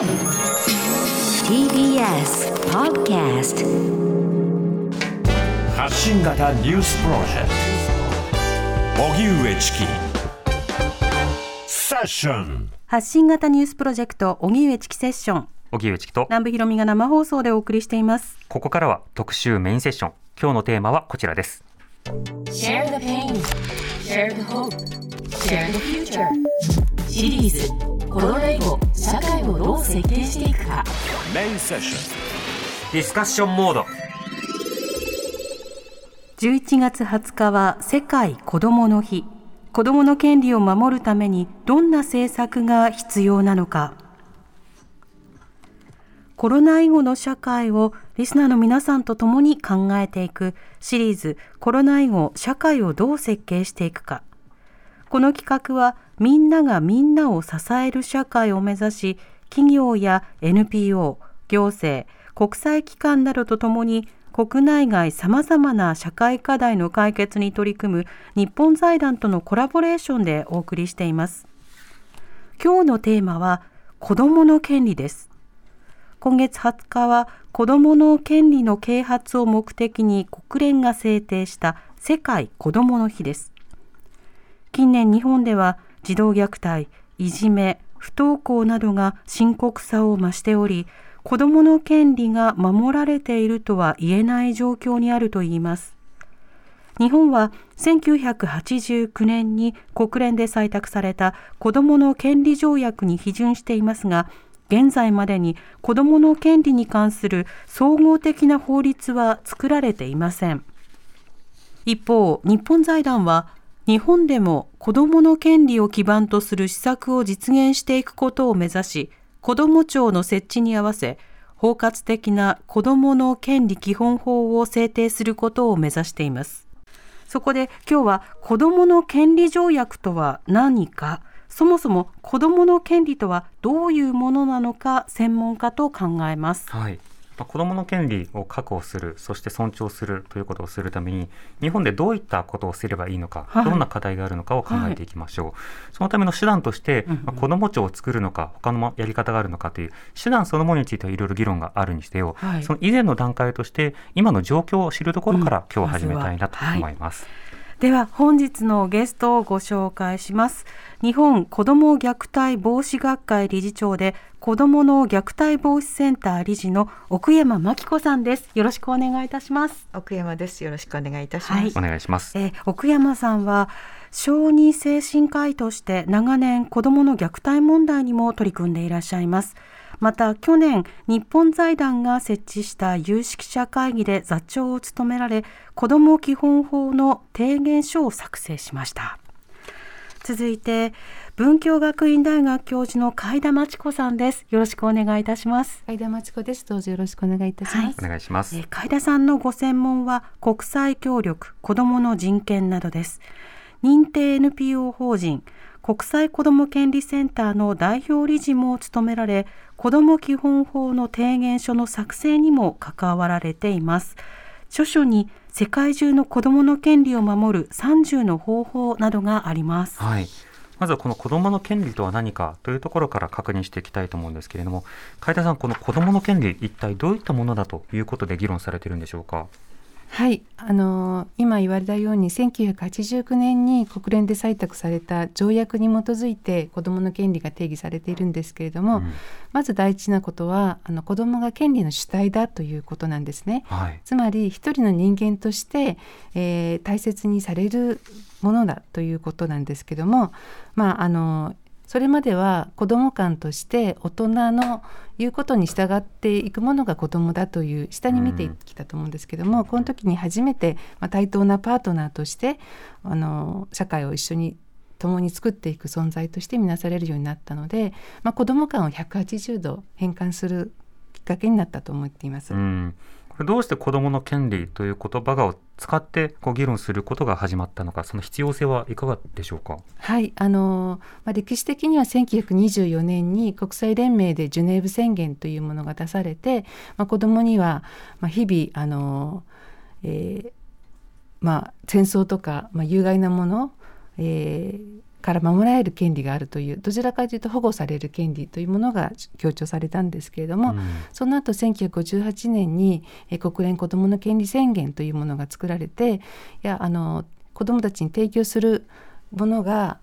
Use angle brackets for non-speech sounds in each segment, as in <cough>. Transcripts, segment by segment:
TBS Podcast 発信型ニュースプロジェクト。荻上チキセッション発信型ニュースプロジェクト荻上チキセッション。荻上チキと。南部ひろみが生放送でお送りしています。ここからは特集メインセッション。今日のテーマはこちらです。Share the pain. Share the hope. Share the future シリーズコロナ以後社会をどう設計していくか。メインセッションディスカッションモード11月20日は世界子どもの日。子どもの権利を守るためにどんな政策が必要なのか。コロナ以後の社会をリスナーの皆さんと共に考えていくシリーズコロナ以後社会をどう設計していくか。この企画はみんながみんなを支える社会を目指し企業や NPO 行政国際機関などとともに国内外さまざまな社会課題の解決に取り組む日本財団とのコラボレーションでお送りしています。今日のテーマは子どもの権利です。今月20日は子どもの権利の啓発を目的に国連が制定した世界子どもの日です。近年日本では児童虐待、いじめ、不登校などが深刻さを増しており子どもの権利が守られているとは言えない状況にあるといいます。日本は1989年に国連で採択された子どもの権利条約に批准していますが現在までに子どもの権利に関する総合的な法律は作られていません。一方日本財団は日本でも子どもの権利を基盤とする施策を実現していくことを目指し子ども庁の設置に合わせ包括的な子どもの権利基本法を制定することを目指しています。そこで今日は子どもの権利条約とは何かそもそも子どもの権利とはどういうものなのか専門家と考えます。はい。まあ子どもの権利を確保するそして尊重するということをするために日本でどういったことをすればいいのか、はい。どんな課題があるのかを考えていきましょう、そのための手段として、うんうん。まあ子ども庁を作るのか他のやり方があるのかという手段そのものについてはいろいろ議論があるにしてよ、はい。その以前の段階として今の状況を知るところから、うん。今日始めたいなと思います。では本日のゲストをご紹介します日本子ども虐待防止学会理事長で子どもの虐待防止センター理事の奥山真紀子さんですよろしくお願いいたします奥山です。よろしくお願いいたします。お願いします。えー奥山さんは小児精神科医として長年子どもの虐待問題にも取り組んでいらっしゃいますまた去年日本財団が設置した有識者会議で座長を務められ子ども基本法の提言書を作成しました続いて文京学院大学教授の海田真知子さんですよろしくお願いいたします海田真知子です。どうぞよろしくお願いいたします。お願いします。えー海田さんのご専門は国際協力、子どもの人権などです。認定 NPO 法人国際子ども権利センターの代表理事も務められ、子ども基本法の提言書の作成にも関わられています。著書に世界中の子どもの権利を守る30の方法などがあります。はい。まずはこの子どもの権利とは何かというところから確認していきたいと思うんですけれども、海田さん、この子どもの権利、一体どういったものだということで議論されているんでしょうか？はい、あのー今言われたように1989年に国連で採択された条約に基づいて子どもの権利が定義されているんですけれども、うんまず大事なことはあの子どもが権利の主体だということなんですね。はい。つまり一人の人間として、えー大切にされるものだということなんですけども、まあ、あのそれまでは子ども間として大人の言うことに従っていくものが子どもだという下に見てきたと思うんですけども、この時に初めて、まあ、対等なパートナーとしてあの社会を一緒に共に作っていく存在として見なされるようになったので、まあ、子ども間を180度変換するきっかけになったと思っています。うん。これどうして子どもの権利という言葉が使ってこう議論することが始まったのか、その必要性はいかがでしょうか？はい、あのまあ、歴史的には1924年に国際連盟でジュネーブ宣言というものが出されて、まあ、子どもには、まあ、日々あの、えーまあ、戦争とか、まあ、有害なもの、えーから守られる権利があるというどちらかというと保護される権利というものが強調されたんですけれども、うん。その後1958年にえー国連子どもの権利宣言というものが作られていやあの子どもたちに提供するものが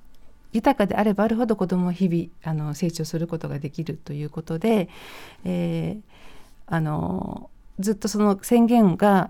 豊かであればあるほど子どもは日々あの成長することができるということで、えーあのずっとその宣言が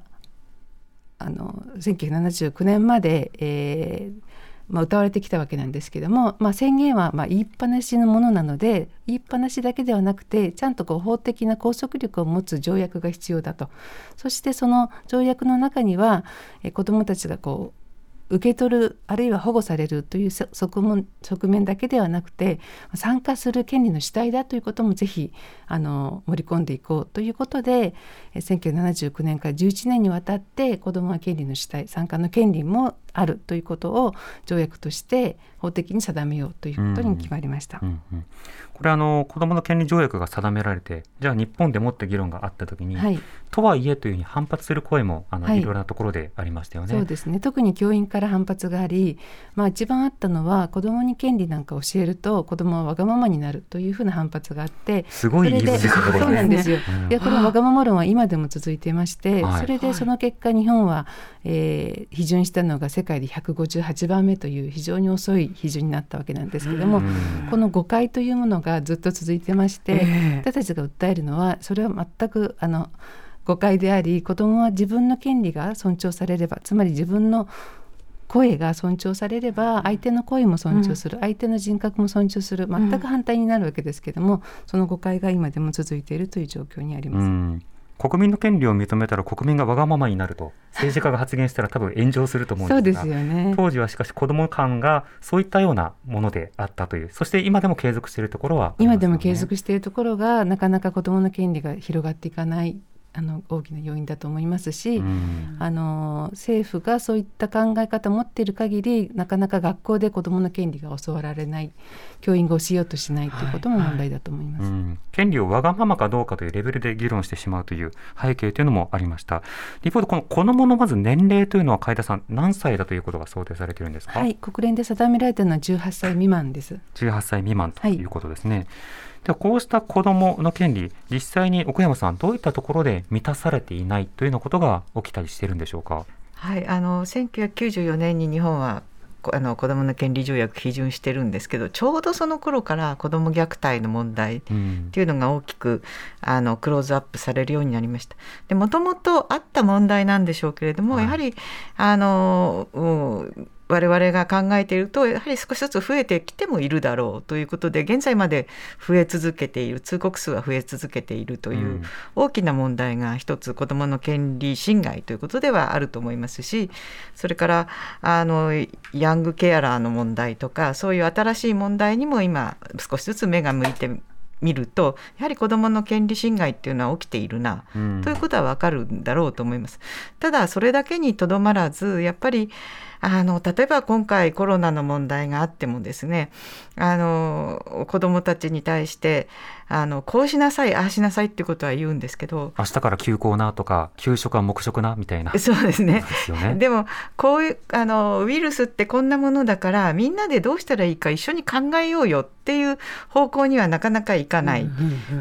あの1979年まで、えーまあ、歌われてきたわけなんですけども、まあ、宣言はま言いっぱなしのものなので言いっぱなしだけではなくてちゃんとこう法的な拘束力を持つ条約が必要だと。そしてその条約の中にはえ子どもたちがこう受け取るあるいは保護されるという側面だけではなくて参加する権利の主体だということもぜひあの盛り込んでいこうということでえー1979年から11年にわたって子どもは権利の主体参加の権利もあるということを条約として法的に定めようということに決まりました。うんうんこれあの子どもの権利条約が定められてじゃあ日本でもって議論があった時に、はい、とはいえというふうに反発する声もあの、はい。い、ろいろなところでありましたよね。そうですね。特に教員から反発があり、まあ、一番あったのは子どもに権利なんか教えると子どもはわがままになるというふうな反発があってすごい言い分でそうなんですよ。うん。いやこのわがまま論は今でも続いていまして、はい。それでその結果日本は、えー批准したのが世界で158番目という非常に遅い批准になったわけなんですけども、うん。この誤解というものがずっと続いてまして、ええ。私たちが訴えるのはそれは全くあの誤解であり子どもは自分の権利が尊重されればつまり自分の声が尊重されれば相手の声も尊重する、相手の人格も尊重する全く反対になるわけですけども、その誤解が今でも続いているという状況にあります。うん。国民の権利を認めたら国民がわがままになると <laughs> 政治家が発言したら多分炎上すると思うんですがですよね。当時はしかし子ども間がそういったようなものであったというそして今でも継続しているところはね。今でも継続しているところがなかなか子どもの権利が広がっていかないあの大きな要因だと思いますし、うん。あの政府がそういった考え方を持っている限りなかなか学校で子どもの権利が教わられない教員が教えようとしないということも問題だと思います。うん。権利をわがままかどうかというレベルで議論してしまうという背景というのもありました。一方でこの子どものまず年齢というのは海田さん何歳だということが想定されているんですか、はい、国連で定められているのは18歳未満です。18歳未満ということですね、ではこうした子どもの権利実際に奥山さんどういったところで満たされていないというようなことが起きたりしているんでしょうか？はい、あの1994年に日本はこあの子どもの権利条約批准してるんですけどちょうどその頃から子ども虐待の問題っうん。ていうのが大きくあのクローズアップされるようになりました。でもともとあった問題なんでしょうけれども、はい。やはりあの、うん我々が考えているとやはり少しずつ増えてきてもいるだろうということで現在まで増え続けている通告数は増え続けているという、うん大きな問題が一つ子どもの権利侵害ということではあると思いますしそれからあのヤングケアラーの問題とかそういう新しい問題にも今少しずつ目が向いてみるとやはり子どもの権利侵害っていうのは起きているな、うんということはわかるんだろうと思います。ただそれだけにとどまらずやっぱりあの例えば今回コロナの問題があってもですねあの子どもたちに対してあのこうしなさいああしなさいってことは言うんですけど明日から休校なとか給食は黙食なみたいな。でそうですね。すよね。でもこういうあのウイルスってこんなものだからみんなでどうしたらいいか一緒に考えようよっていう方向にはなかなかいかない。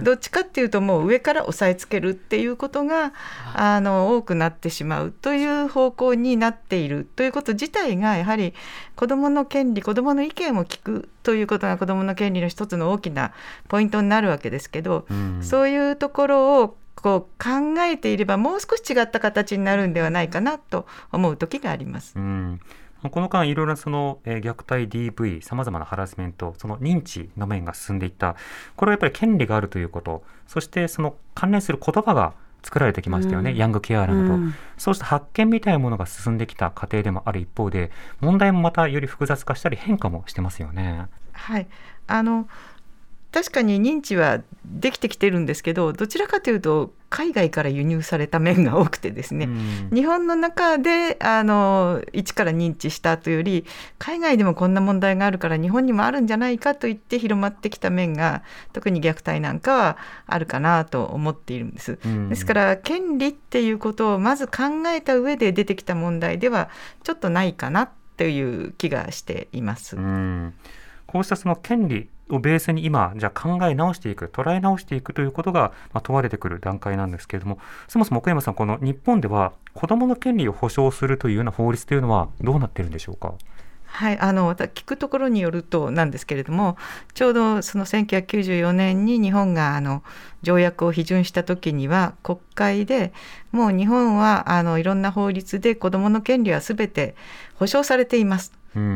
どっちかっていうともう上から押さえつけるっていうことがあの多くなってしまうという方向になっているということ自体がやはり子どもの権利子どもの意見を聞くということが子どもの権利の一つの大きなポイントになるわけですけど、うん。そういうところをこう考えていればもう少し違った形になるんではないかなと思う時があります。うん。この間いろいろなその、えー虐待 DV さまざまなハラスメントその認知の面が進んでいった。これはやっぱり権利があるということ。そしてその関連する言葉が作られてきましたよね、うん。ヤングケアラーなど、うん。そうした発見みたいなものが進んできた過程でもある一方で問題もまたより複雑化したり変化もしてますよね。はい、あの確かに認知はできてきてるんですけどどちらかというと海外から輸入された面が多くてですね、うん日本の中であの一から認知したというより海外でもこんな問題があるから日本にもあるんじゃないかと言って広まってきた面が特に虐待なんかはあるかなと思っているんです。うんですから権利っていうことをまず考えた上で出てきた問題ではちょっとないかなっていう気がしています。うんこうしたその権利をベースに今じゃ考え直していく捉え直していくということが、問われてくる段階なんですけれどもそもそも奥山さんこの日本では子どもの権利を保障するというような法律というのはどうなってるんでしょうか？はい、あの聞くところによるとなんですけれどもちょうどその1994年に日本があの条約を批准した時には国会でもう日本はあのいろんな法律で子どもの権利はすべて保障されています。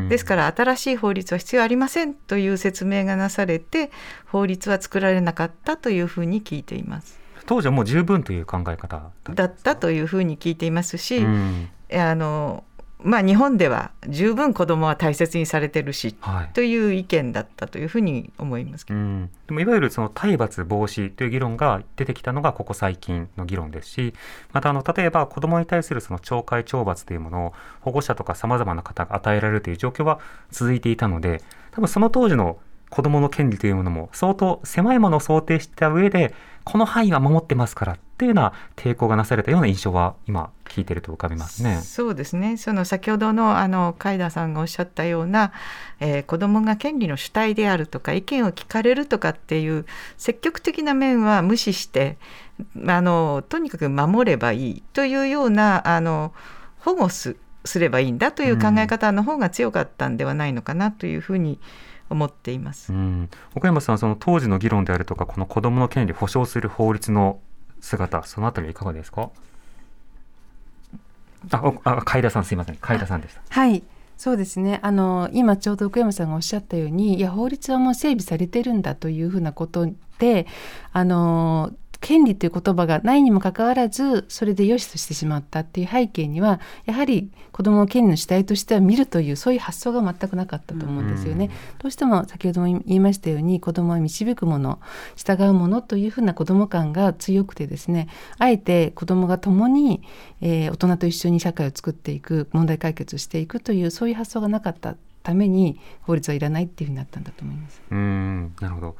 ですから新しい法律は必要ありませんという説明がなされて法律は作られなかったというふうに聞いています。当時はもう十分という考え方だったというふうに聞いていますし、うん、あのまあ、日本では十分子どもは大切にされてるし、はい、という意見だったというふうに思いますけど、うん、でもいわゆるその体罰防止という議論が出てきたのがここ最近の議論ですしまたあの例えば子どもに対するその懲戒懲罰というものを保護者とかさまざまな方が与えられるという状況は続いていたので多分その当時の子どもの権利というものも相当狭いものを想定した上でこの範囲は守ってますからっていうような抵抗がなされたような印象は今聞いてると浮かびますね。そうですね。その先ほどのあの海田さんがおっしゃったような、えー、子どもが権利の主体であるとか意見を聞かれるとかっていう積極的な面は無視してあのとにかく守ればいいというようなあの保護すすればいいんだという考え方の方が強かったんではないのかなというふうに、思っています、うん、岡山さんその当時の議論であるとかこの子どもの権利を保障する法律の姿そのあたりいかがですか？ああ海田さんすいません。海田さんでした。はい。そうですね。あの今ちょうど奥山さんがおっしゃったようにいや法律はもう整備されてるんだというふうなことであの権利という言葉がないにもかかわらずそれで良しとしてしまったっていう背景にはやはり子どもの権利の主体としては見るというそういう発想が全くなかったと思うんですよね。どうしても先ほども言いましたように子どもは導くもの従うものというふうな子ども感が強くてですねあえて子どもが共に、えー、大人と一緒に社会を作っていく問題解決をしていくというそういう発想がなかったために法律はいらないっていうふうになったんだと思います。うんなるほど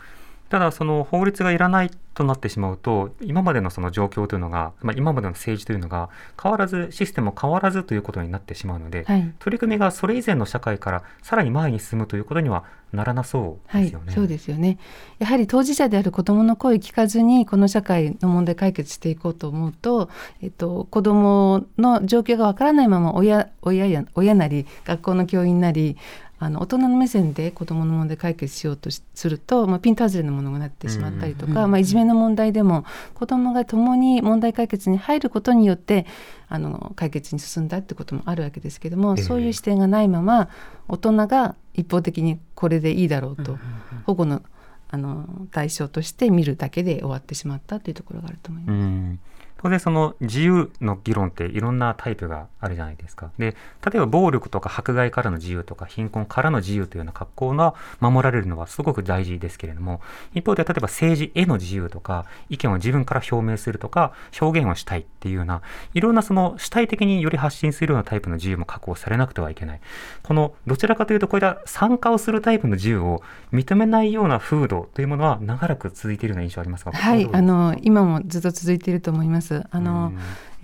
ただその法律がいらないとなってしまうと今までのその状況というのが、まあ、今までの政治というのが変わらずシステム変わらずということになってしまうので、はい、取り組みがそれ以前の社会からさらに前に進むということにはならなそうですよね。はい、そうですよねやはり当事者である子どもの声を聞かずにこの社会の問題解決していこうと思うと、えっと、子どもの状況がわからないまま親親や親なり学校の教員なりあの大人の目線で子どもの問題解決しようとすると、まあ、ピント外れのものがなってしまったりとか、まあ、いじめの問題でも子どもが共に問題解決に入ることによってあの解決に進んだってこともあるわけですけども、そういう視点がないまま大人が一方的にこれでいいだろうと、保護のあの対象として見るだけで終わってしまったというところがあると思います。当然その自由の議論っていろんなタイプがあるじゃないですか。で、例えば暴力とか迫害からの自由とか貧困からの自由というような格好が守られるのはすごく大事ですけれども、一方で例えば政治への自由とか、意見を自分から表明するとか、表現をしたいっていうような、いろんなその主体的により発信するようなタイプの自由も確保されなくてはいけない。このどちらかというとこういった参加をするタイプの自由を認めないような風土というものは長らく続いているような印象ありますか？はい、あの今もずっと続いていると思います。あの、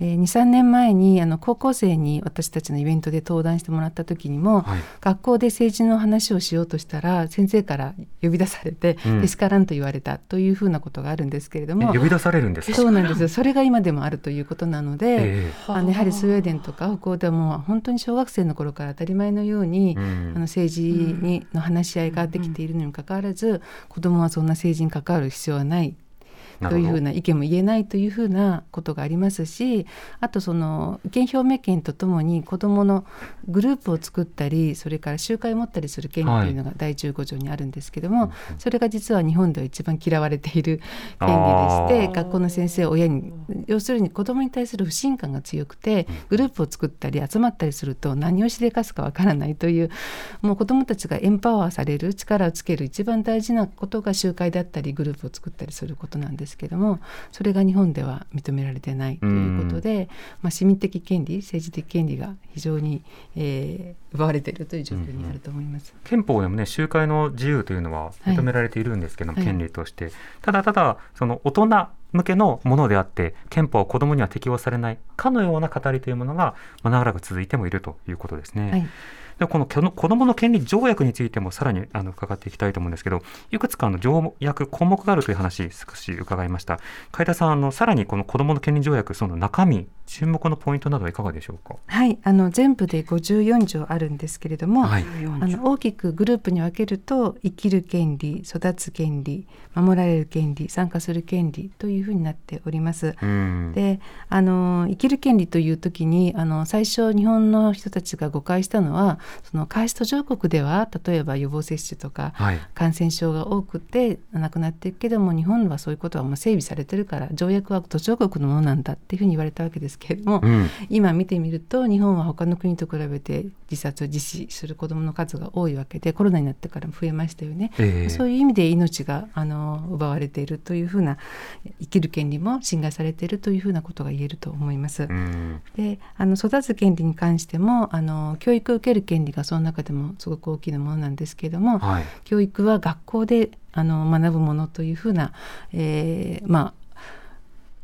えー、23年前にあの高校生に私たちのイベントで登壇してもらった時にも、はい、学校で政治の話をしようとしたら先生から呼び出されて、うん、けしからんと言われたというふうなことがあるんですけれども呼び出されるんですそうなんですそれが今でもあるということなので、えー、あのやはりスウェーデンとか北欧ではもう本当に小学生の頃から当たり前のように、うん、あの政治にの話し合いができているのにもかかわらず、うん、子どもはそんな政治に関わる必要はないというふうな意見も言えないというふうなことがありますしあとその意見表明権とともに子どものグループを作ったりそれから集会を持ったりする権利というのが第15条にあるんですけども、はい、それが実は日本では一番嫌われている権利でして学校の先生親に要するに子どもに対する不信感が強くてグループを作ったり集まったりすると何をしでかすかわからないというもう子どもたちがエンパワーされる力をつける一番大事なことが集会だったりグループを作ったりすることなんですですけどもそれが日本では認められてないということで、まあ、市民的権利政治的権利が非常に、えー、奪われているという状況にあると思います、うん、憲法でもね集会の自由というのは認められているんですけども、はい、権利として、ただただその大人向けのものであって憲法は子どもには適用されないかのような語りというものが、まあ、長らく続いてもいるということですね。はいでこの子どもの権利条約についてもさらにあの伺っていきたいと思うんですけどいくつかの条約項目があるという話少し伺いました。海田さんあのさらにこの子どもの権利条約その中身注目のポイントなどはいかがでしょうか？はいあの全部で54条あるんですけれども、はい、あの大きくグループに分けると生きる権利育つ権利守られる権利参加する権利というふうになっております。であの生きる権利という時にあの最初日本の人たちが誤解したのはその開始途上国では例えば予防接種とか、はい、感染症が多くて亡くなっていくけども日本はそういうことはもう整備されてるから条約は途上国のものなんだっていうふうに言われたわけですけれども、うん、今見てみると日本は他の国と比べて自殺を実施する子どもの数が多いわけでコロナになってからも増えましたよね。えー、そういう意味で命があの奪われているというふうな生きる権利も侵害されているというふうなことが言えると思います。うん、であの育つ権利に関してもあの教育を受ける権利がその中でもすごく大きなものなんですけれども、はい、教育は学校であの学ぶものというふうな、えー、まあ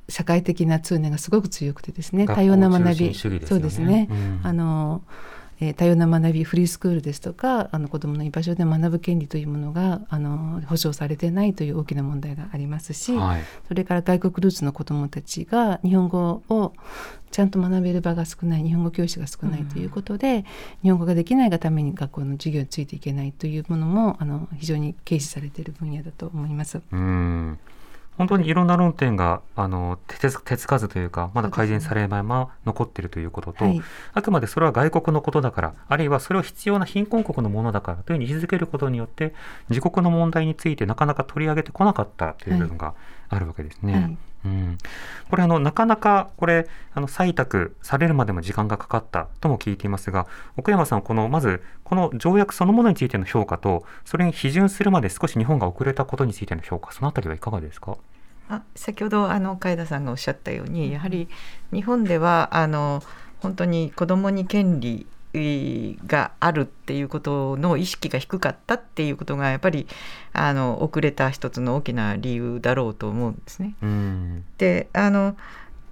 社会的な通念がすごく強くてですね多様な学び、ね、そうですね、うん、あのえー、多様な学びフリースクールですとかあの子どもの居場所で学ぶ権利というものがあの保障されてないという大きな問題がありますし、はい、それから外国ルーツの子どもたちが日本語をちゃんと学べる場が少ない日本語教師が少ないということで、うん、日本語ができないがために学校の授業についていけないというものもあの非常に軽視されている分野だと思います。うん本当にいろんな論点があの手手つかずというかまだ改善されないまま残っているということと、はい、あくまでそれは外国のことだからあるいはそれを必要な貧困国のものだからというふうに位置づけることによって自国の問題についてなかなか取り上げてこなかったという部分があるわけですね。はいうん、これあのなかなかこれあの採択されるまでも時間がかかったとも聞いていますが奥山さんこのまずこの条約そのものについての評価とそれに批准するまで少し日本が遅れたことについての評価そのあたりはいかがですか？あ先ほどあの海田さんがおっしゃったようにやはり日本ではあの本当に子どもに権利があるっていうことの意識が低かったっていうことがやっぱりあの遅れた一つの大きな理由だろうと思うんですね。であの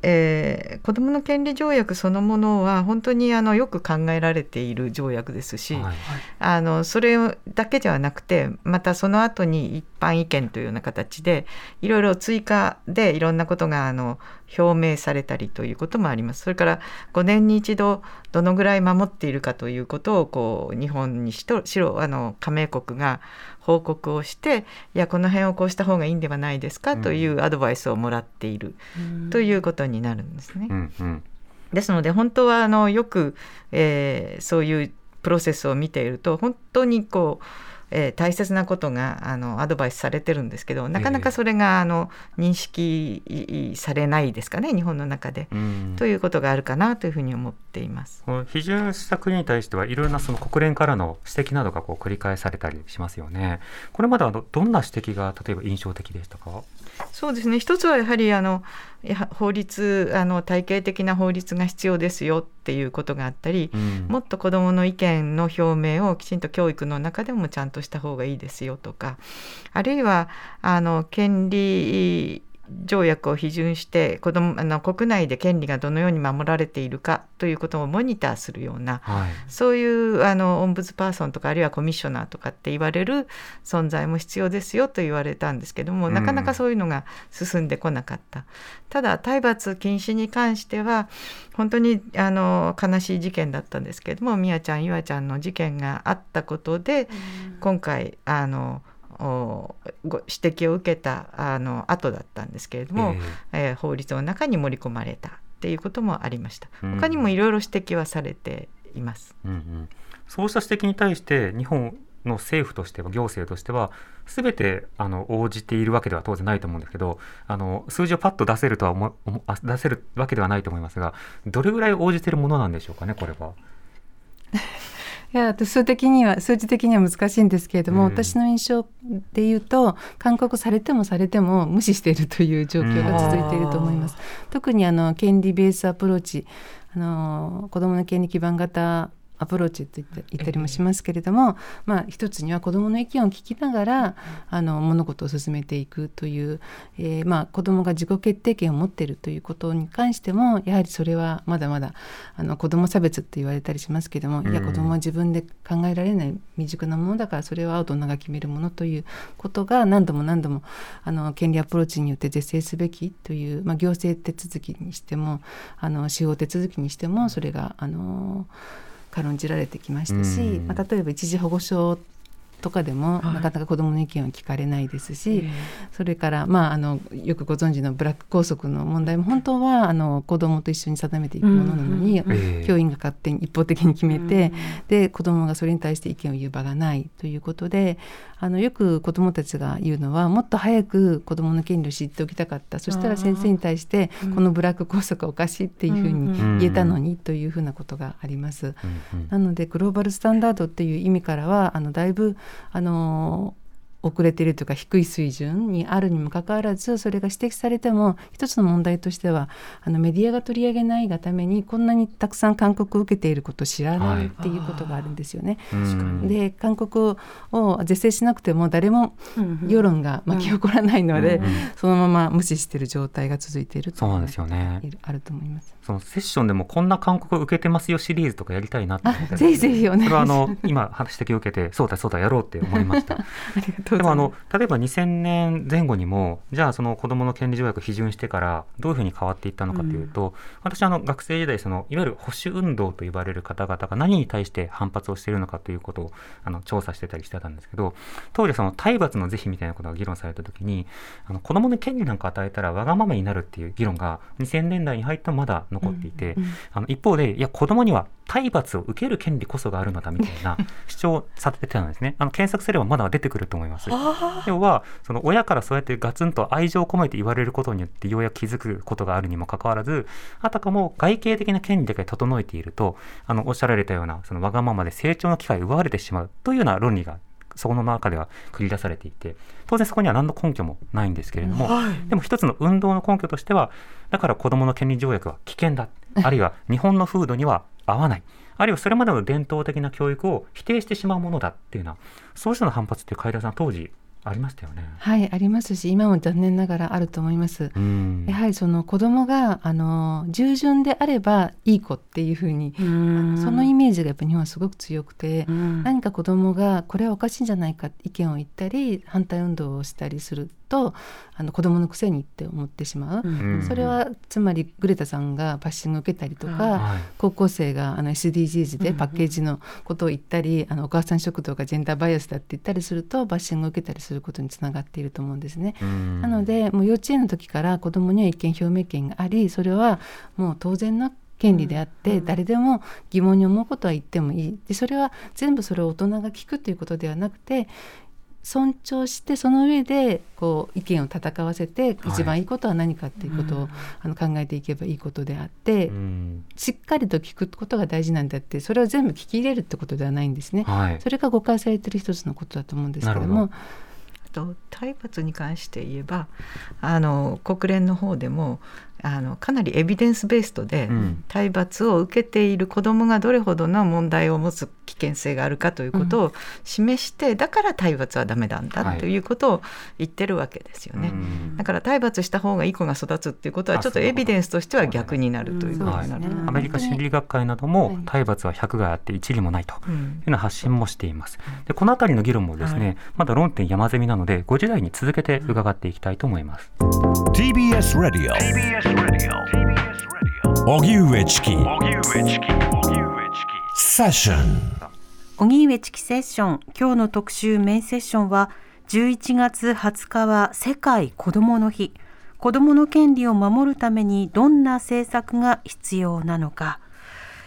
えー、子どもの権利条約そのものは本当にあのよく考えられている条約ですし、はい、あのそれだけではなくてまたその後に一般意見というような形でいろいろ追加でいろんなことがあの表明されたりということもあります。それから5年に一度どのぐらい守っているかということをこう日本にしとしろあの加盟国が報告をしていやこの辺をこうした方がいいんではないですかというアドバイスをもらっているということになるんですね。うんうん、ですので本当はあのよく、えー、そういうプロセスを見ていると本当にこうえー、大切なことがあのアドバイスされてるんですけどなかなかそれが、あの認識されないですかね日本の中で、ということがあるかなというふうに思っています。批准した国に対してはいろんなその国連からの指摘などがこう繰り返されたりしますよね。これまではどんな指摘が例えば印象的でしたか？そうですね。一つはやはりあの法律あの体系的な法律が必要ですよっていうことがあったり、うん、もっと子どもの意見の表明をきちんと教育の中でもちゃんとした方がいいですよとかあるいはあの権利条約を批准して子どもあの国内で権利がどのように守られているかということをモニターするような、はい、そういうあのオンブズパーソンとかあるいはコミッショナーとかって言われる存在も必要ですよと言われたんですけども、なかなかそういうのが進んでこなかった。ただ体罰禁止に関しては本当にあの悲しい事件だったんですけれどもみやちゃんゆあちゃんの事件があったことで、今回あのご指摘を受けたあの後だったんですけれども、えー、えー、法律の中に盛り込まれたっていうこともありました。他にもいろいろ指摘はされています。うんうん、そうした指摘に対して日本の政府としては行政としては全てあの応じているわけでは当然ないと思うんですけどあの数字をパッと出せるとは思出せるわけではないと思いますがどれぐらい応じているものなんでしょうかねこれは。いや数的には数字的には難しいんですけれども、うん、私の印象で言うと勧告されてもされても無視しているという状況が続いていると思います。特にあの権利ベースアプローチあの子どもの権利基盤型アプローチと言った言ったりもしますけれども、まあ、一つには子どもの意見を聞きながらあの物事を進めていくという、えーまあ、子どもが自己決定権を持っているということに関してもやはりそれはまだまだあの子ども差別って言われたりしますけども、いや子どもは自分で考えられない未熟なものだからそれは大人が決めるものということが何度も何度もあの権利アプローチによって是正すべきという、まあ、行政手続きにしてもあの司法手続きにしてもそれがあの軽んじられてきましたし、うん。まあ、例えば一時保護所とかでも、はい。なかなか子どもの意見を聞かれないですし、それから、まあ、あのよくご存知のブラック校則の問題も本当はあの子どもと一緒に定めていくものなのに、うんええ。教員が勝手に一方的に決めて、で子どもがそれに対して意見を言う場がないということであのよく子どもたちが言うのはもっと早く子どもの権利を知っておきたかった。そしたら先生に対してこのブラック校則はおかしいっていうふうに言えたのにというふうなことがあります。うんうん。なのでグローバルスタンダードっていう意味からはあのだいぶあの遅れているというか低い水準にあるにもかかわらずそれが指摘されても一つの問題としてはあのメディアが取り上げないがためにこんなにたくさん勧告を受けていることを知らないっていうことがあるんですよね。うん。で勧告を是正しなくても誰も世論が巻き起こらないので、うんうん。そのまま無視している状態が続いているとそうなんですよね。あると思います。そのセッションでもこんな勧告を受けてますよシリーズとかやりたいなって思ってあ <laughs> ぜひぜひお願いします。それはあの今話指摘を受けてそうだそうだやろうって思いました。<laughs> ありがとうございますでもあの例えば2000年前後にもじゃあその子どもの権利条約批准してからどういうふうに変わっていったのかというと、私あの学生時代そのいわゆる保守運動と呼ばれる方々が何に対して反発をしているのかということをあの調査してたりしてたんですけど当時その体罰の是非みたいなことが議論された時にあの子どもの権利なんか与えたらわがままになるっていう議論が2000年代に入ってもまだ残っていて、あの一方でいや子どもには体罰を受ける権利こそがあるのだみたいな主張をされてたんですね。あの検索すればまだ出てくると思います要はその親からそうやってガツンと愛情を込めて言われることによってようやく気づくことがあるにもかかわらずあたかも外形的な権利だけ整えているとあのおっしゃられたようなそのわがままで成長の機会を奪われてしまうというような論理がそこの中では繰り出されていて当然そこには何の根拠もないんですけれども、でも一つの運動の根拠としてはだから子どもの権利条約は危険だあるいは日本の風土には合わないあるいはそれまでの伝統的な教育を否定してしまうものだっていうようなそうしたの反発って海田さん当時ありましたよね。はいありますし今も残念ながらあると思います。うんやはりその子供があの従順であればいい子っていうふうに、そのイメージがやっぱり日本はすごく強くて、何か子供がこれはおかしいんじゃないかって意見を言ったり反対運動をしたりするとあの子供のくせにって思ってしまう、ん。それはつまりグレタさんがバッシングを受けたりとか、はい。高校生があの SDGs でパッケージのことを言ったり、あのお母さん食堂がジェンダーバイアスだって言ったりするとバッシングを受けたりすることにつながっていると思うんですね。うん。なのでもう幼稚園の時から子どもには意見表明権がありそれはもう当然の権利であって、誰でも疑問に思うことは言ってもいい。でそれは全部それを大人が聞くということではなくて尊重してその上でこう意見を戦わせて一番いいことは何かっていうことを、あの考えていけばいいことであって、うん。しっかりと聞くことが大事なんだってそれを全部聞き入れるってことではないんですね。はい。それが誤解されてる一つのことだと思うんですけども。と体罰に関して言えばあの国連の方でもあのかなりエビデンスベーストで、うん。体罰を受けている子どもがどれほどの問題を持つ危険性があるかということを示して、だから体罰はダメなんだはい。ということを言ってるわけですよね。うん。だから体罰した方がいい子が育つっていうことはあちょっとエビデンスとしては逆になるということはいになる。うんアメリカ心理学会などはもい。体罰は100があって1理もないといううんような発信もしています。でこのあたりの議論もですね、まだ論点山積みなので5時台に続けて伺っていきたいと思います。TBS Radio 荻上チキ。セッション荻上チキセッション。今日の特集メインセッションは11月20日は世界子どもの日。子どもの権利を守るためにどんな政策が必要なのか、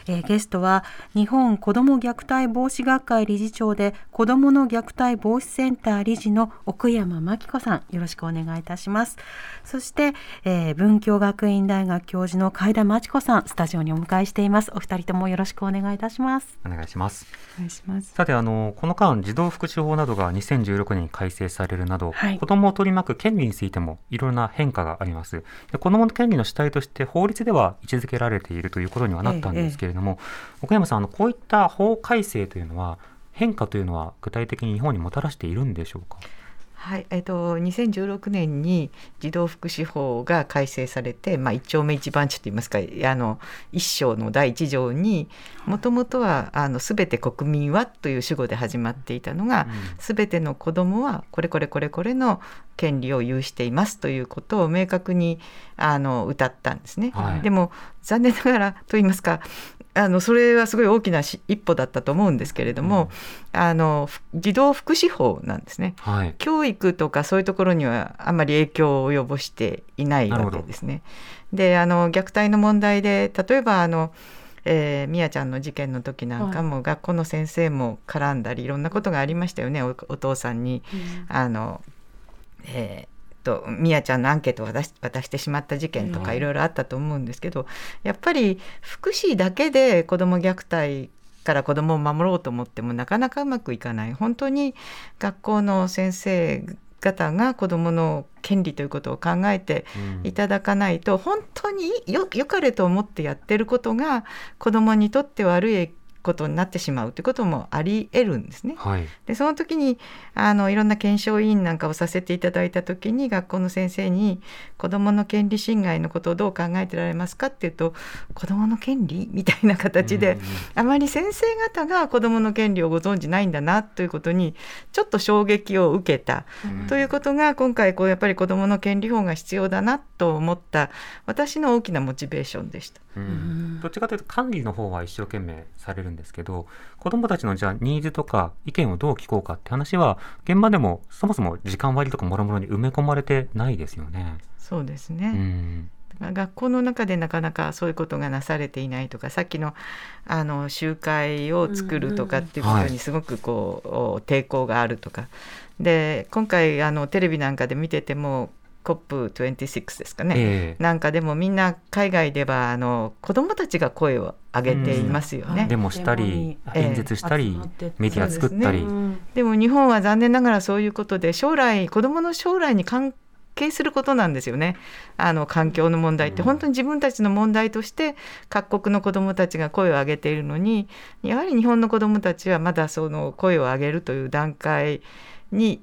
えーゲストは日本子ども虐待防止学会理事長で子どもの虐待防止センター理事の奥山真紀子さん。よろしくお願いいたします。そして、えー文教学院大学教授の海田真知子さんスタジオにお迎えしています。お二人ともよろしくお願いいたします。お願いします。お願いします。さてあのこの間児童福祉法などが2016年に改正されるなど、はい。子どもを取り巻く権利についてもいろいろな変化があります。で子どもの権利の主体として法律では位置づけられているということにはなったんですけれどれども奥山さんあのこういった法改正というのは変化というのは具体的に日本にもたらしているんでしょうか？はいえっと、2016年に児童福祉法が改正されて、まあ、一丁目一番地といいますかあの一章の第一条にもともとはあの全て国民はという主語で始まっていたのが、すべ全ての子どもはこれこれこれこれの権利を有していますということを明確にあの歌ったんですね。はい、でも残念ながらと言いますかあのそれはすごい大きな一歩だったと思うんですけれども、うん、あの児童福祉法なんですね、はい、教育とかそういうところにはあんまり影響を及ぼしていないわけですね。であの虐待の問題で例えばあのえー、みやちゃんの事件の時なんかも、学校の先生も絡んだりいろんなことがありましたよね。お父さんに、うん、あの、えーとみやちゃんのアンケートを渡し渡してしまった事件とかいろいろあったと思うんですけど、やっぱり福祉だけで子ども虐待から子どもを守ろうと思ってもなかなかうまくいかない。本当に学校の先生方が子どもの権利ということを考えていただかないと、うん、本当によよかれと思ってやってることが子どもにとって悪いことになってしまうということもあり得るんですね。はい、でその時にあのいろんな検証委員なんかをさせていただいた時に学校の先生に子どもの権利侵害のことをどう考えてられますかっていうと子どもの権利みたいな形で、あまり先生方が子どもの権利をご存じないんだなということにちょっと衝撃を受けた、ということが今回こうやっぱり子どもの権利法が必要だなと思った私の大きなモチベーションでした。うん、どっちかというと管理の方は一生懸命されるんですけど子どもたちのじゃあニーズとか意見をどう聞こうかって話は現場でもそもそも時間割とかもろもろに埋め込まれてないですよね。そうですね、うん。学校の中でなかなかそういうことがなされていないとかさっきのあの集会を作るとかっていうことにすごくこう、はい、抵抗があるとか。で今回あのテレビなんかで見てても COP26 ですかね、えー、なんかでもみんな海外ではあの子どもたちが声を上げていますよね。うん、デモしたり演説したり、えー、メディア作ったり。で、ね。でも日本は残念ながらそういうことで将来子どもの将来に関係することなんですよね。あの環境の問題って。本当に自分たちの問題として各国の子どもたちが声を上げているのにやはり日本の子どもたちはまだその声を上げるという段階に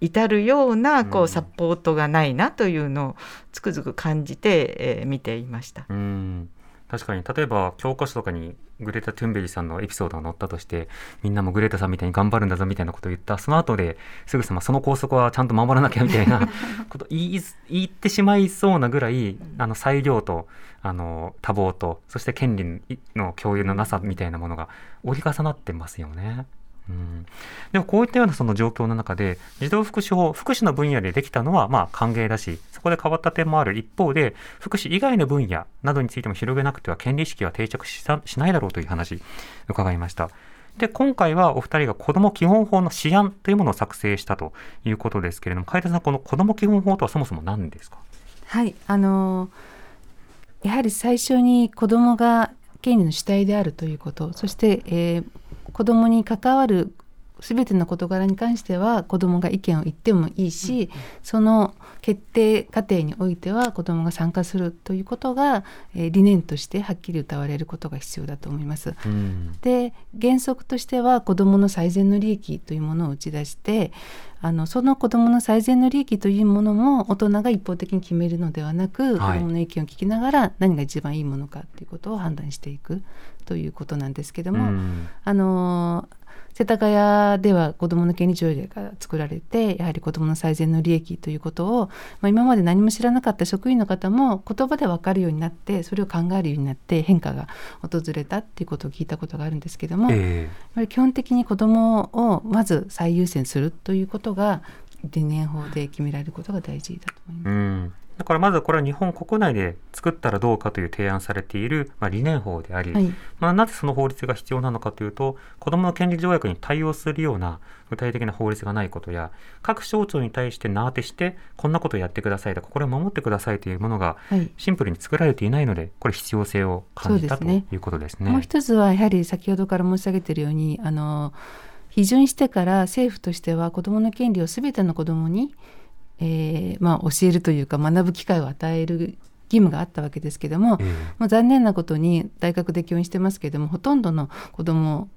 至るようなこうサポートがないなというのをつくづく感じて、えー、見ていました。うん確かに例えば教科書とかにグレタ・トゥンベリさんのエピソードが載ったとしてみんなもグレタさんみたいに頑張るんだぞみたいなことを言ったその後ですぐさまその校則はちゃんと守らなきゃみたいな <laughs> こと言い言ってしまいそうなぐらいあの裁量とあの多忙とそして権利の共有のなさみたいなものが折り重なってますよね。うん、でもこういったようなその状況の中で児童福祉法福祉の分野でできたのはまあ歓迎だしそこで変わった点もある一方で福祉以外の分野などについても広げなくては権利意識は定着しないだろうという話伺いました。で今回はお二人が子ども基本法の試案というものを作成したということですけれども海田さんこの子ども基本法とはそもそも何ですか？はいあのやはり最初に子どもが権利の主体であるということそして、えー、子どもに関わる全ての事柄に関しては子どもが意見を言ってもいいし、その決定過程においては子どもが参加するということが、えー、理念としてはっきり謳われることが必要だと思います。うん、で原則としては子どもの最善の利益というものを打ち出してあのその子どもの最善の利益というものも大人が一方的に決めるのではなく、はい、子どもの意見を聞きながら何が一番いいものかということを判断していくということなんですけども、うん、あの世田谷では子どもの権利条例が作られてやはり子どもの最善の利益ということを、まあ、今まで何も知らなかった職員の方も言葉で分かるようになってそれを考えるようになって変化が訪れたっていうことを聞いたことがあるんですけども、えー、り基本的に子どもをまず最優先するということが理念法で決められることが大事だと思います。だからまずこれは日本国内で作ったらどうかという提案されている、まあ、理念法であり、はい、まあ、なぜその法律が必要なのかというと子どもの権利条約に対応するような具体的な法律がないことや各省庁に対して名当てしてこんなことをやってくださいとかこれを守ってくださいというものがシンプルに作られていないので、これ必要性を感じた、ね、ということですね。もう一つはやはり先ほどから申し上げているようにあの批准してから政府としては子どもの権利をすべての子どもにえー、まあ、教えるというか学ぶ機会を与える務があったわけですけども、ええもう残念なことに大学で教員してますけれどもほとんどの子ども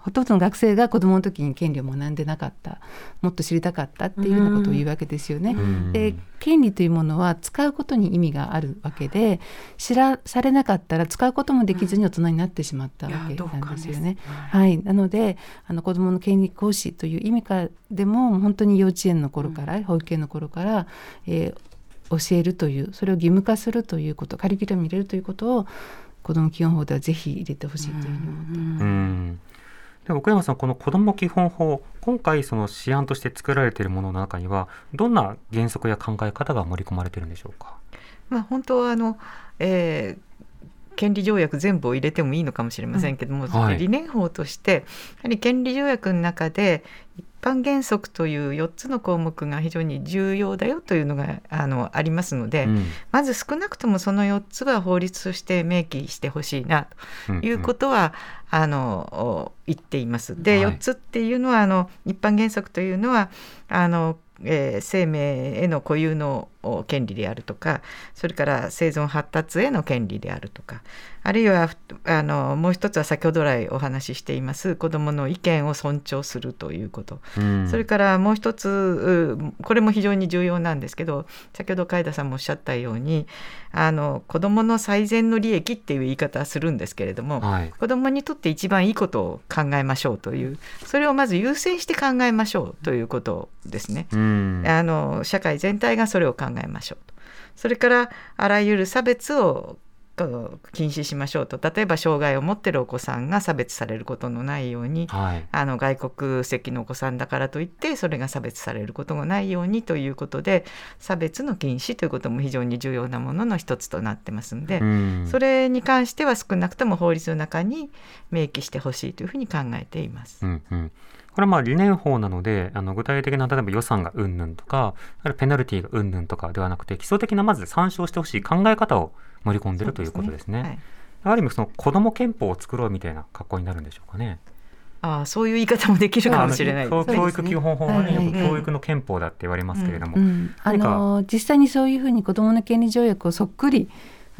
ほとんどの学生が子どもの時に権利を学んでなかったもっと知りたかったっていうようなことを言うわけですよね。うんで権利というものは使うことに意味があるわけで知らされなかったら使うこともできずに大人になってしまったわけなんですよね。はい、なのであの子どもの権利行使という意味からでも本当に幼稚園の頃から、保育園の頃から、えー教えるというそれを義務化するということカリキュラムに入れるということを子ども基本法ではぜひ入れてほしいというふうに思っています。で奥山さん、この子ども基本法、今回、その試案として作られているものの中には、どんな原則や考え方が盛り込まれているんでしょうか？まあ、本当はあの、えー権利条約全部を入れてもいいのかもしれませんけども、はい。理念法としてやはり権利条約の中で一般原則という4つの項目が非常に重要だよというのがあのありますので、うん。まず少なくともその4つは法律として明記してほしいなということは、あの言っています。で、はい。4つっていうのはあの一般原則というのはあの、えー生命への固有の権利であるとかそれから生存発達への権利であるとかあるいはあのもう一つは先ほど来お話ししています子どもの意見を尊重するということうんそれからもう一つうこれも非常に重要なんですけど先ほど海田さんもおっしゃったようにあの子どもの最善の利益っていう言い方はするんですけれども、はい子どもにとって一番いいことを考えましょうというそれをまず優先して考えましょうということですね。うんあの社会全体がそれを考えましょうと。それからあらゆる差別を禁止しましょうと。例えば障害を持ってるお子さんが差別されることのないようにはい。あの外国籍のお子さんだからといってそれが差別されることがないようにということで差別の禁止ということも非常に重要なものの一つとなってますんで、うん。それに関しては少なくとも法律の中に明記してほしいというふうに考えています。うんうん。これはまあ理念法なのであの具体的な例えば予算がうんぬんとかあるいはペナルティーがうんぬんとかではなくて基礎的なまず参照してほしい考え方を盛り込んでるということですね。はい。ある意味その子ども憲法を作ろうみたいな格好になるんでしょうかね。ああそういう言い方もできるかもしれないね。教教育基本法はね、はいよく教育の憲法だって言われますけれども、うん、あ何か。の実際にそういうふうに子どもの権利条約をそっくり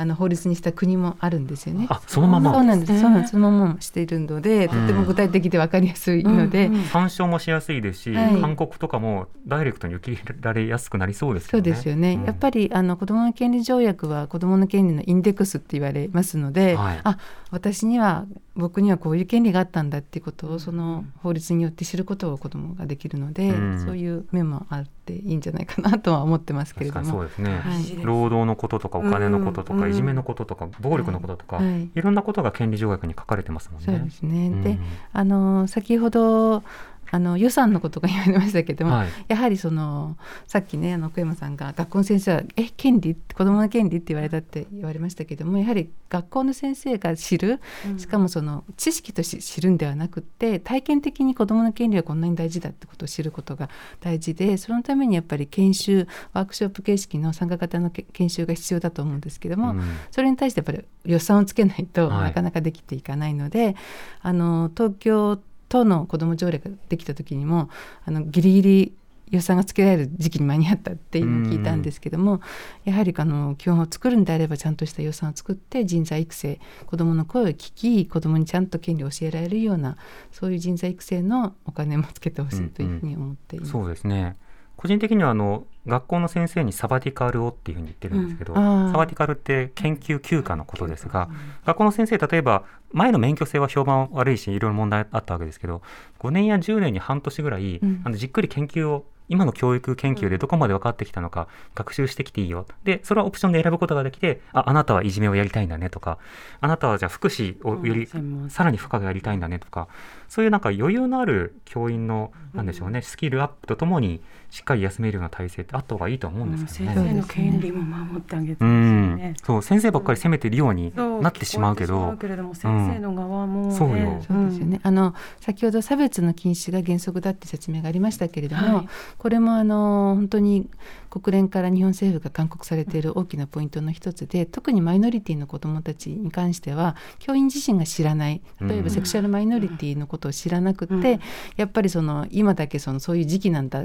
あの法律にした国もあるんですよね。あそのままそうなんです。そうなんです。そのまましているので、とても具体的でわかりやすいので、参照もしやすいですし、はい勧告とかもダイレクトに受け入れられやすくなりそうですそうよね。ですよね。うんやっぱりあの子どもの権利条約は子どもの権利のインデックスって言われますので、はいあ私には僕にはこういう権利があったんだっていうことをその法律によって知ることを子どもができるので、うん。そういう面もあっていいんじゃないかなとは思ってますけれ確かども。にそうですね、はい。労働のこととかお金のこととか、うんいじめのこととか暴力のこととか、はい。い、ろんなことが権利条約に書かれてますもんね。そうですね。うんで、あの先ほどあの予算のことが言われましたけども、はい。やはりそのさっきねあの小山さんが学校の先生は「え権利子どもの権利?」って言われたって言われましたけどもやはり学校の先生が知るしかもその知識として知るんではなくって体験的に子どもの権利はこんなに大事だってことを知ることが大事でそのためにやっぱり研修ワークショップ形式の参加型のけ研修が必要だと思うんですけども、うん。それに対してやっぱり予算をつけないとはい。なかなかできていかないので、あの東京都の子ども条例ができた時にもあのギリギリ予算がつけられる時期に間に合ったっていうのを聞いたんですけどもやはりあの基本を作るんであればちゃんとした予算を作って人材育成子どもの声を聞き子どもにちゃんと権利を教えられるようなそういう人材育成のお金もつけてほしいというふうに思っています。そうですね個人的にはあの学校の先生にサバティカルをっていうふうに言ってるんですけど、うん。サバティカルって研究休暇のことですが、学校の先生例えば前の免許制は評判悪いしいろいろ問題あったわけですけど5年や10年に半年ぐらい、うん。あのじっくり研究を今の教育研究でどこまで分かってきたのか学習してきていいよ。でそれはオプションで選ぶことができてああなたはいじめをやりたいんだねとかあなたはじゃあ福祉をよりさらに深くやりたいんだねとかそういうなんか余裕のある教員のなんでしょうね、スキルアップとともにしっかり休めるような体制ってあった方がいいと思うんですよね。先生の権利も守ってあげてうほしいん。ね。そう先生ばっかり責めてるようになってしまうけど。けれども先生の側もね、そうよ。そうですよね、あの先ほど差別の禁止が原則だって説明がありましたけれども、はい。これもあの本当に国連から日本政府が勧告されている大きなポイントの一つで特にマイノリティの子どもたちに関しては教員自身が知らない。例えうん。ばセクシャルマイノリティのことを知らなくって、うん。やっぱりその今だけそのそういう時期なんだ。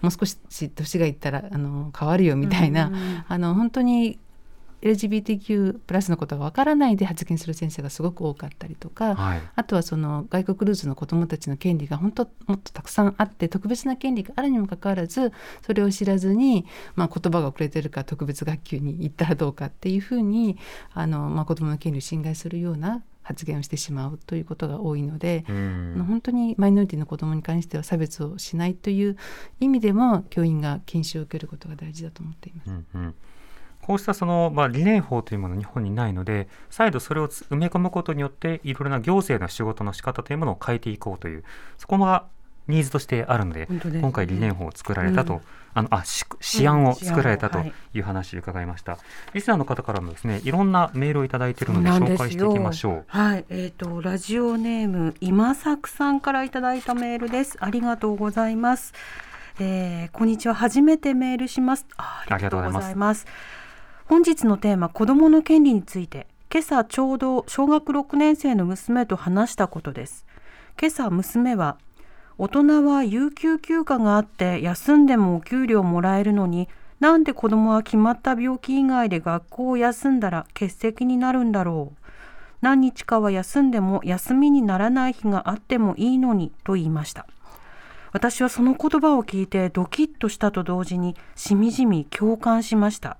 もう少し年がいったらあの変わるよみたいな、うんあの本当に LGBTQ+ プラスのことがわからないで発言する先生がすごく多かったりとか、はい。あとはその外国ルーツの子どもたちの権利が本当もっとたくさんあって特別な権利があるにもかかわらずそれを知らずに、まあ、言葉が遅れてるから特別学級に行ったらどうかっていうふうにあの、まあ、子どもの権利を侵害するような発言をしてしまうということが多いので、うん。本当にマイノリティの子どもに関しては差別をしないという意味でも教員が研修を受けることが大事だと思っています。うんうん。こうしたその、まあ、理念法というものは日本にないので再度それをつ埋め込むことによっていろいろな行政の仕事の仕方というものを変えていこうというそこがニーズとしてあるのでね。今回理念法を作られたと、うんあのあし試案を作られたという話を伺いました、リスナーの方からもですねいろんなメールをいただいているので紹介していきましょうはい、えっ、とラジオネーム今作さんからいただいたメールです。ありがとうございます。えーこんにちは。初めてメールします。あありがとうございます。本日のテーマ子どもの権利について今朝ちょうど小学6年生の娘と話したことです。今朝娘は大人は有給休暇があって休んでもお給料もらえるのになんで子供は決まった病気以外で学校を休んだら欠席になるんだろう。何日かは休んでも休みにならない日があってもいいのにと言いました。私はその言葉を聞いてドキッとしたと同時にしみじみ共感しました。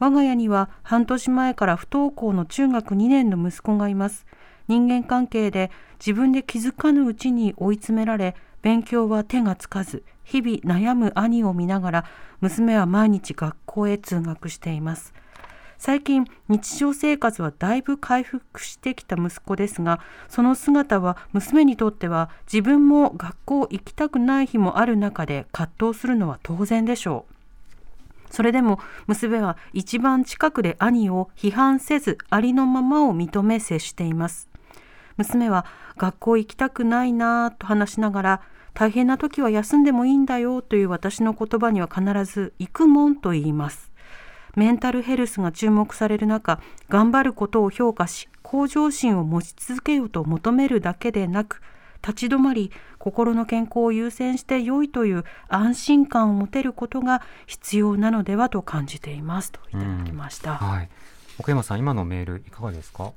我が家には半年前から不登校の中学2年の息子がいます。人間関係で自分で気づかぬうちに追い詰められ勉強は手がつかず日々悩む兄を見ながら娘は毎日学校へ通学しています。最近日常生活はだいぶ回復してきた息子ですがその姿は娘にとっては自分も学校行きたくない日もある中で葛藤するのは当然でしょう。それでも娘は一番近くで兄を批判せずありのままを認め接しています。娘は学校行きたくないなぁと話しながら大変な時は休んでもいいんだよという私の言葉には必ず行くもんと言います。メンタルヘルスが注目される中頑張ることを評価し向上心を持ち続けようと求めるだけでなく立ち止まり心の健康を優先して良いという安心感を持てることが必要なのではと感じています。といただきました。はい。奥山さん今のメールいかがですか？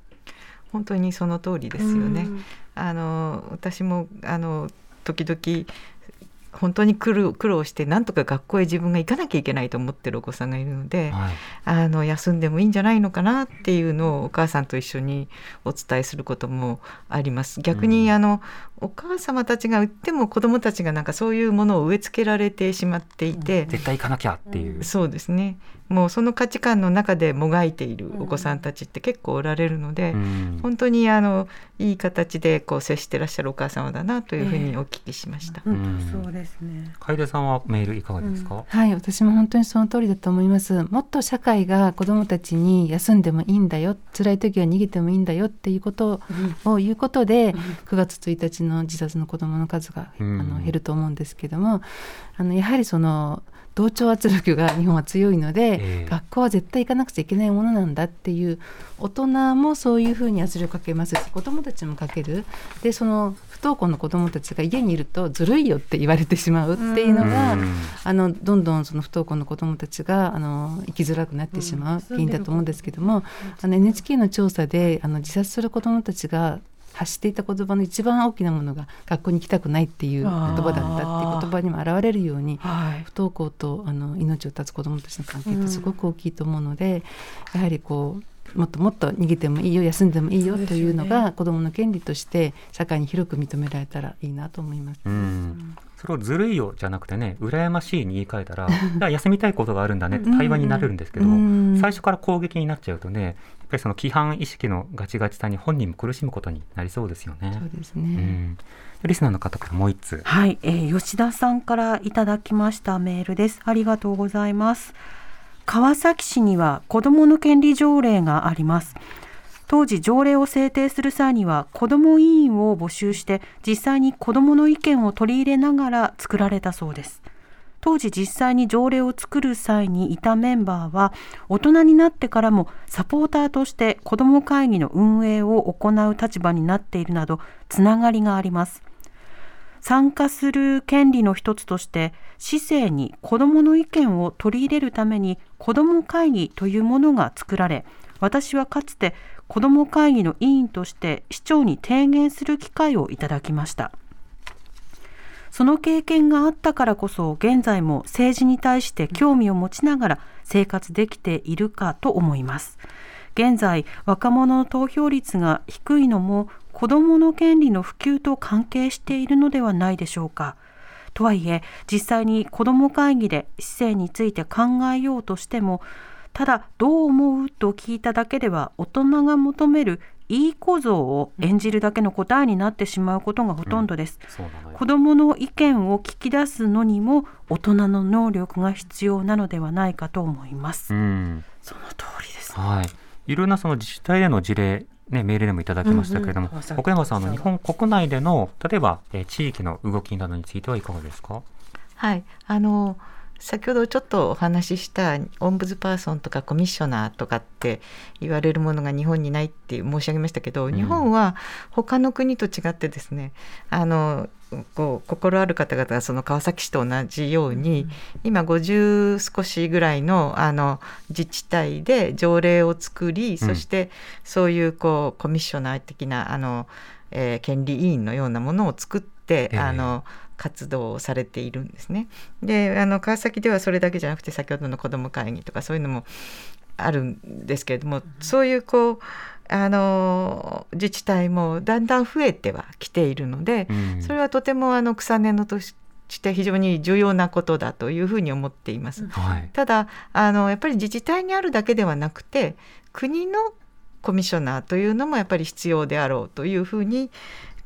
本当にその通りですよね。うんあの私もあの時々本当に苦労苦労してなんとか学校へ自分が行かなきゃいけないと思ってるお子さんがいるので、はいあの休んでもいいんじゃないのかなっていうのをお母さんと一緒にお伝えすることもあります。逆に、うんあのお母様たちが言っても子どもたちがなんかそういうものを植え付けられてしまっていて、絶対行かなきゃっていう、そうですね。もうその価値観の中でもがいているお子さんたちって結構おられるので、うん。本当にあのいい形でこう接してらっしゃるお母様だなというふうにお聞きしました。うん。そうですね。楓さんはメールいかがですか、はい、私も本当にその通りだと思います。もっと社会が子どもたちに休んでもいいんだよ、辛い時は逃げてもいいんだよっていうことを言うことで、9月1日の自殺の子どもの数が、うん。あの減ると思うんですけども、あのやはりその同調圧力が <laughs> 日本は強いので、ええ。学校は絶対行かなくちゃいけないものなんだっていう大人もそういうふうに圧力かけますし子どもたちもかける。でその不登校の子どもたちが家にいるとずるいよって言われてしまうっていうのが、うん。あのどんどんその不登校の子どもたちがあの生きづらくなってしまう原因だと思うんですけども、あの NHK の調査であの自殺する子どもたちが発していた言葉の一番大きなものが学校に行きたくないっていう言葉だったっていう言葉にも表れるようにはい。不登校とあの命を絶つ子どもたちの関係ってすごく大きいと思うので、やはりこうもっともっと逃げてもいいよ休んでもいいよというのが子どもの権利として社会に広く認められたらいいなと思います。うん。それをずるいよじゃなくてね羨ましいに言い換えたら <laughs> 休みたいことがあるんだねって対話になれるんですけどうん。最初から攻撃になっちゃうとねぱりその規範意識のガチガチさに本人も苦しむことになりそうですよねそう。ですうね、ん、リスナーの方からもう一通はい、えー吉田さんからいただきましたメールです。ありがとうございます。川崎市には子どもの権利条例があります。当時条例を制定する際には子ども委員を募集して実際に子どもの意見を取り入れながら作られたそうです。当時実際に条例を作る際にいたメンバーは大人になってからもサポーターとして子ども会議の運営を行う立場になっているなどつながりがあります。参加する権利の一つとして市政に子どもの意見を取り入れるために子ども会議というものが作られ私はかつて子ども会議の委員として市長に提言する機会をいただきましたその経験があったからこそ現在も政治に対して興味を持ちながら生活できているかと思います現在若者の投票率が低いのも子どもの権利の普及と関係しているのではないでしょうか。とはいえ実際に子ども会議で市政について考えようとしてもただどう思うと聞いただけでは大人が求めるいい小僧を演じるだけの答えになってしまうことがほとんどです、うん、子どもの意見を聞き出すのにも大人の能力が必要なのではないかと思います、うん、その通りです、ね、はい。いろんなその自治体での事例ね、メールでもいただきましたけれども、うんうん、岡山さんの日本国内での例えば、えー、地域の動きなどについてはいかがですか？はい。あの先ほどちょっとお話ししたオンブズパーソンとかコミッショナーとかって言われるものが日本にないって申し上げましたけど、日本は他の国と違ってですねあのこう心ある方々がその川崎市と同じように、今50少しぐらいのあの自治体で条例を作り、そしてそういうこうコミッショナー的なあの、えー、権利委員のようなものを作って、えー、あの活動をされているんですね。であの川崎ではそれだけじゃなくて先ほどの子ども会議とかそういうのもあるんですけれどもそういうこうあの自治体もだんだん増えてはきているので、うん、それはとてもあの草根のとして非常に重要なことだというふうに思っています。はい、ただあのやっぱり自治体にあるだけではなくて国のコミッショナーというのもやっぱり必要であろうというふうに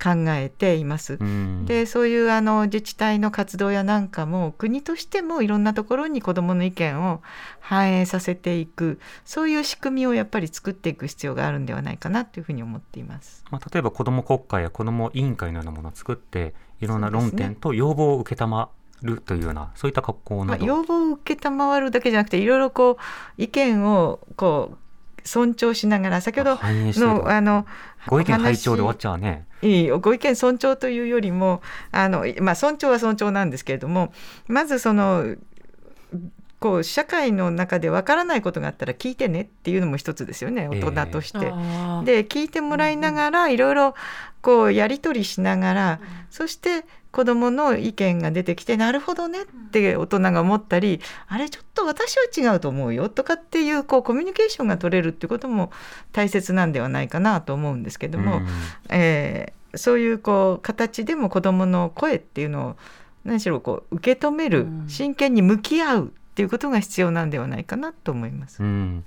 考えています。でそういうあの自治体の活動やなんかも国としてもいろんなところに子どもの意見を反映させていくそういう仕組みをやっぱり作っていく必要があるんではないかなというふうに思っています。まあ、例えば子ども国会や子ども委員会のようなものを作っていろんな論点と要望を受けたまるというようなそういった格好など、まあ、要望を受けたまわるだけじゃなくていろいろこう意見をこう尊重しながら先ほどのあのご意見拝聴で終わっちゃうね。いいご意見尊重というよりもあの、まあ、尊重は尊重なんですけれどもまずそのこう社会の中でわからないことがあったら聞いてねっていうのも一つですよね大人として。えー、で聞いてもらいながらいろいろこうやり取りしながら、そして子どもの意見が出てきてなるほどねって大人が思ったりあれちょっと私は違うと思うよとかっていうこうコミュニケーションが取れるっていうことも大切なんではないかなと思うんですけども、うん、えー、そういうこう形でも子どもの声っていうのを何しろこう受け止める、真剣に向き合うっていうことが必要なんではないかなと思います。うん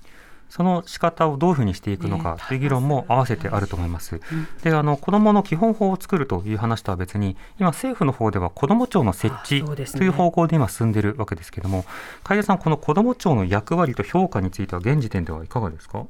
その仕方をどういうふうにしていくのかという議論も合わせてあると思います。であの子どもの基本法を作るという話とは別に今政府の方では子ども庁の設置という方向で今進んでいるわけですけれども海田さんこの子ども庁の役割と評価については現時点ではいかがですか？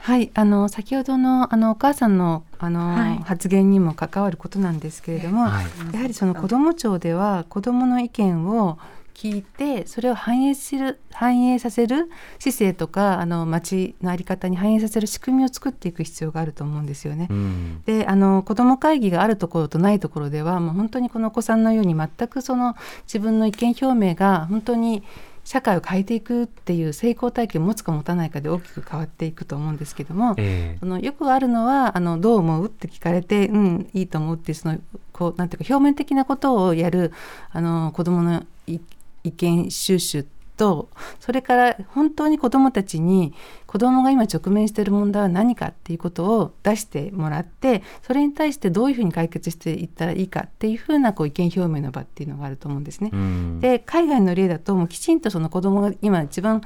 はいあの先ほどのあのお母さんのあの、はい、発言にも関わることなんですけれども、はい、やはりその子ども庁では子どもの意見を聞いてそれを反映する反映させる市政とかあの町の在り方に反映させる仕組みを作っていく必要があると思うんですよね。うん、であの子ども会議があるところとないところではもう本当にこのお子さんのように全くその自分の意見表明が本当に社会を変えていくっていう成功体験を持つか持たないかで大きく変わっていくと思うんですけども、えー、そのよくあるのはあのどう思うって聞かれてうんいいと思うってそのこうなんていうか表面的なことをやるあの子どもの意見収集とそれから本当に子どもたちに子どもが今直面している問題は何かっていうことを出してもらってそれに対してどういうふうに解決していったらいいかっていうふうなこう意見表明の場っていうのがあると思うんですね。で海外の例だともうきちんとその子どもが今一番、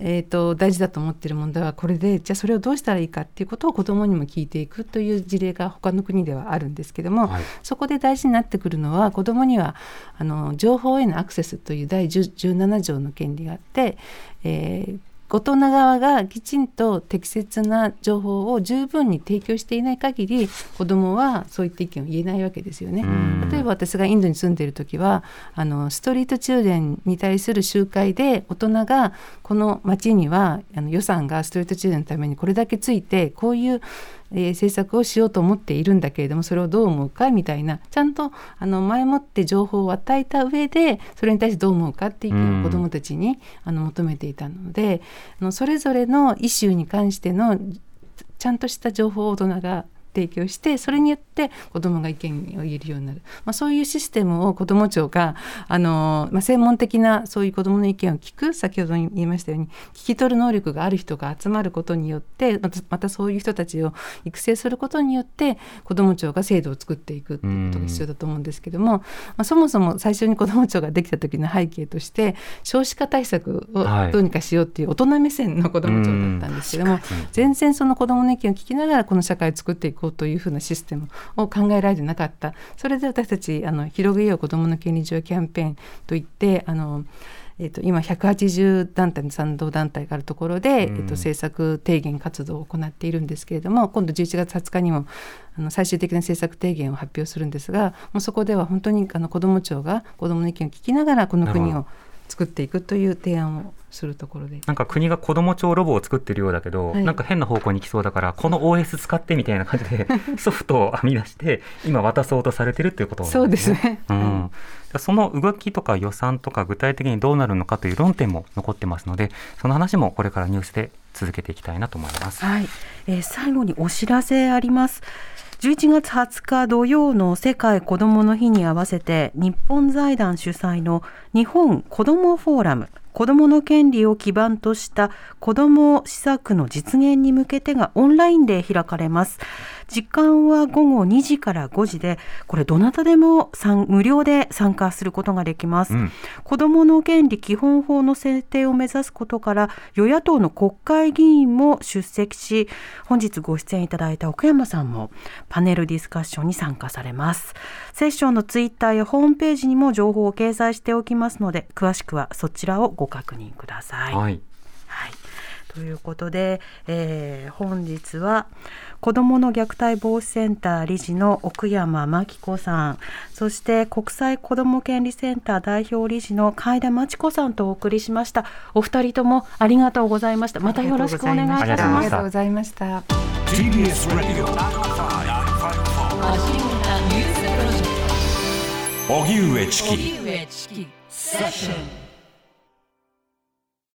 えーと、大事だと思っている問題はこれでじゃあそれをどうしたらいいかっていうことを子どもにも聞いていくという事例が他の国ではあるんですけども、はい、そこで大事になってくるのは子どもにはあの情報へのアクセスという第17条の権利があって、えー大人側がきちんと適切な情報を十分に提供していない限り子どもはそういった意見を言えないわけですよね。例えば私がインドに住んでいる時はあのストリートチルデンに対する集会で大人がこの町にはあの予算がストリートチルデンのためにこれだけついてこういうえー政策をしようと思っているんだけれどもそれをどう思うかみたいなちゃんとあの前もって情報を与えた上でそれに対してどう思うかっていう意見を子どもたちに、あの求めていたのであのそれぞれのイシューに関してのちゃんとした情報を大人が提供してそれによって子どもが意見を言えるようになる、まあ、そういうシステムを子ども庁があの、まあ、専門的なそういう子どもの意見を聞く先ほど言いましたように聞き取る能力がある人が集まることによってまたまたそういう人たちを育成することによって子ども庁が制度を作っていくっていうことが必要だと思うんですけども、まあ、そもそも最初に子ども庁ができた時の背景として少子化対策をはい。どうにかしようっていう大人目線の子ども庁だったんですけども、全然その子どもの意見を聞きながらこの社会を作っていこうというふうなシステムを考えられてなかった。それで私たちあの広げよう子どもの権利上キャンペーンといってあのえー、と今180団体の賛同団体があるところで、えー、と政策提言活動を行っているんですけれども今度11月20日にもあの最終的な政策提言を発表するんですがもうそこでは本当にあの子ども庁が子どもの意見を聞きながらこの国を作っていくという提案をするところで。なんか国が子ども庁ロボを作ってるようだけど、はいなんか変な方向に行きそうだからこの OS 使ってみたいな感じで <laughs> ソフトを編み出して今渡そうとされてるっていうことそうですね。うん、その動きとか予算とか具体的にどうなるのかという論点も残ってますのでその話もこれからニュースで続けていきたいなと思います。はい、えー最後にお知らせあります。11月20日土曜の世界子どもの日に合わせて日本財団主催の日本子どもフォーラム。子どもの権利を基盤とした子ども施策の実現に向けてがオンラインで開かれます。時間は午後2時から5時で、これどなたでも参無料で参加することができます。うん子どもの権利基本法の制定を目指すことから与野党の国会議員も出席し本日ご出演いただいた奥山さんもパネルディスカッションに参加されますセッションのツイッターやホームページにも情報を掲載しておきますので詳しくはそちらをご確認ください、はい。はい、ということで、えー本日は子どもの虐待防止センター理事の奥山真紀子さん。そして国際子ども権利センター代表理事の海田真知子さんとお送りしました。お二人ともありがとうございました。またよろしくお願いいたします。ありがとうございました。TBS Radio 発信型ニュースプロジェク荻上チキト荻上チキセッション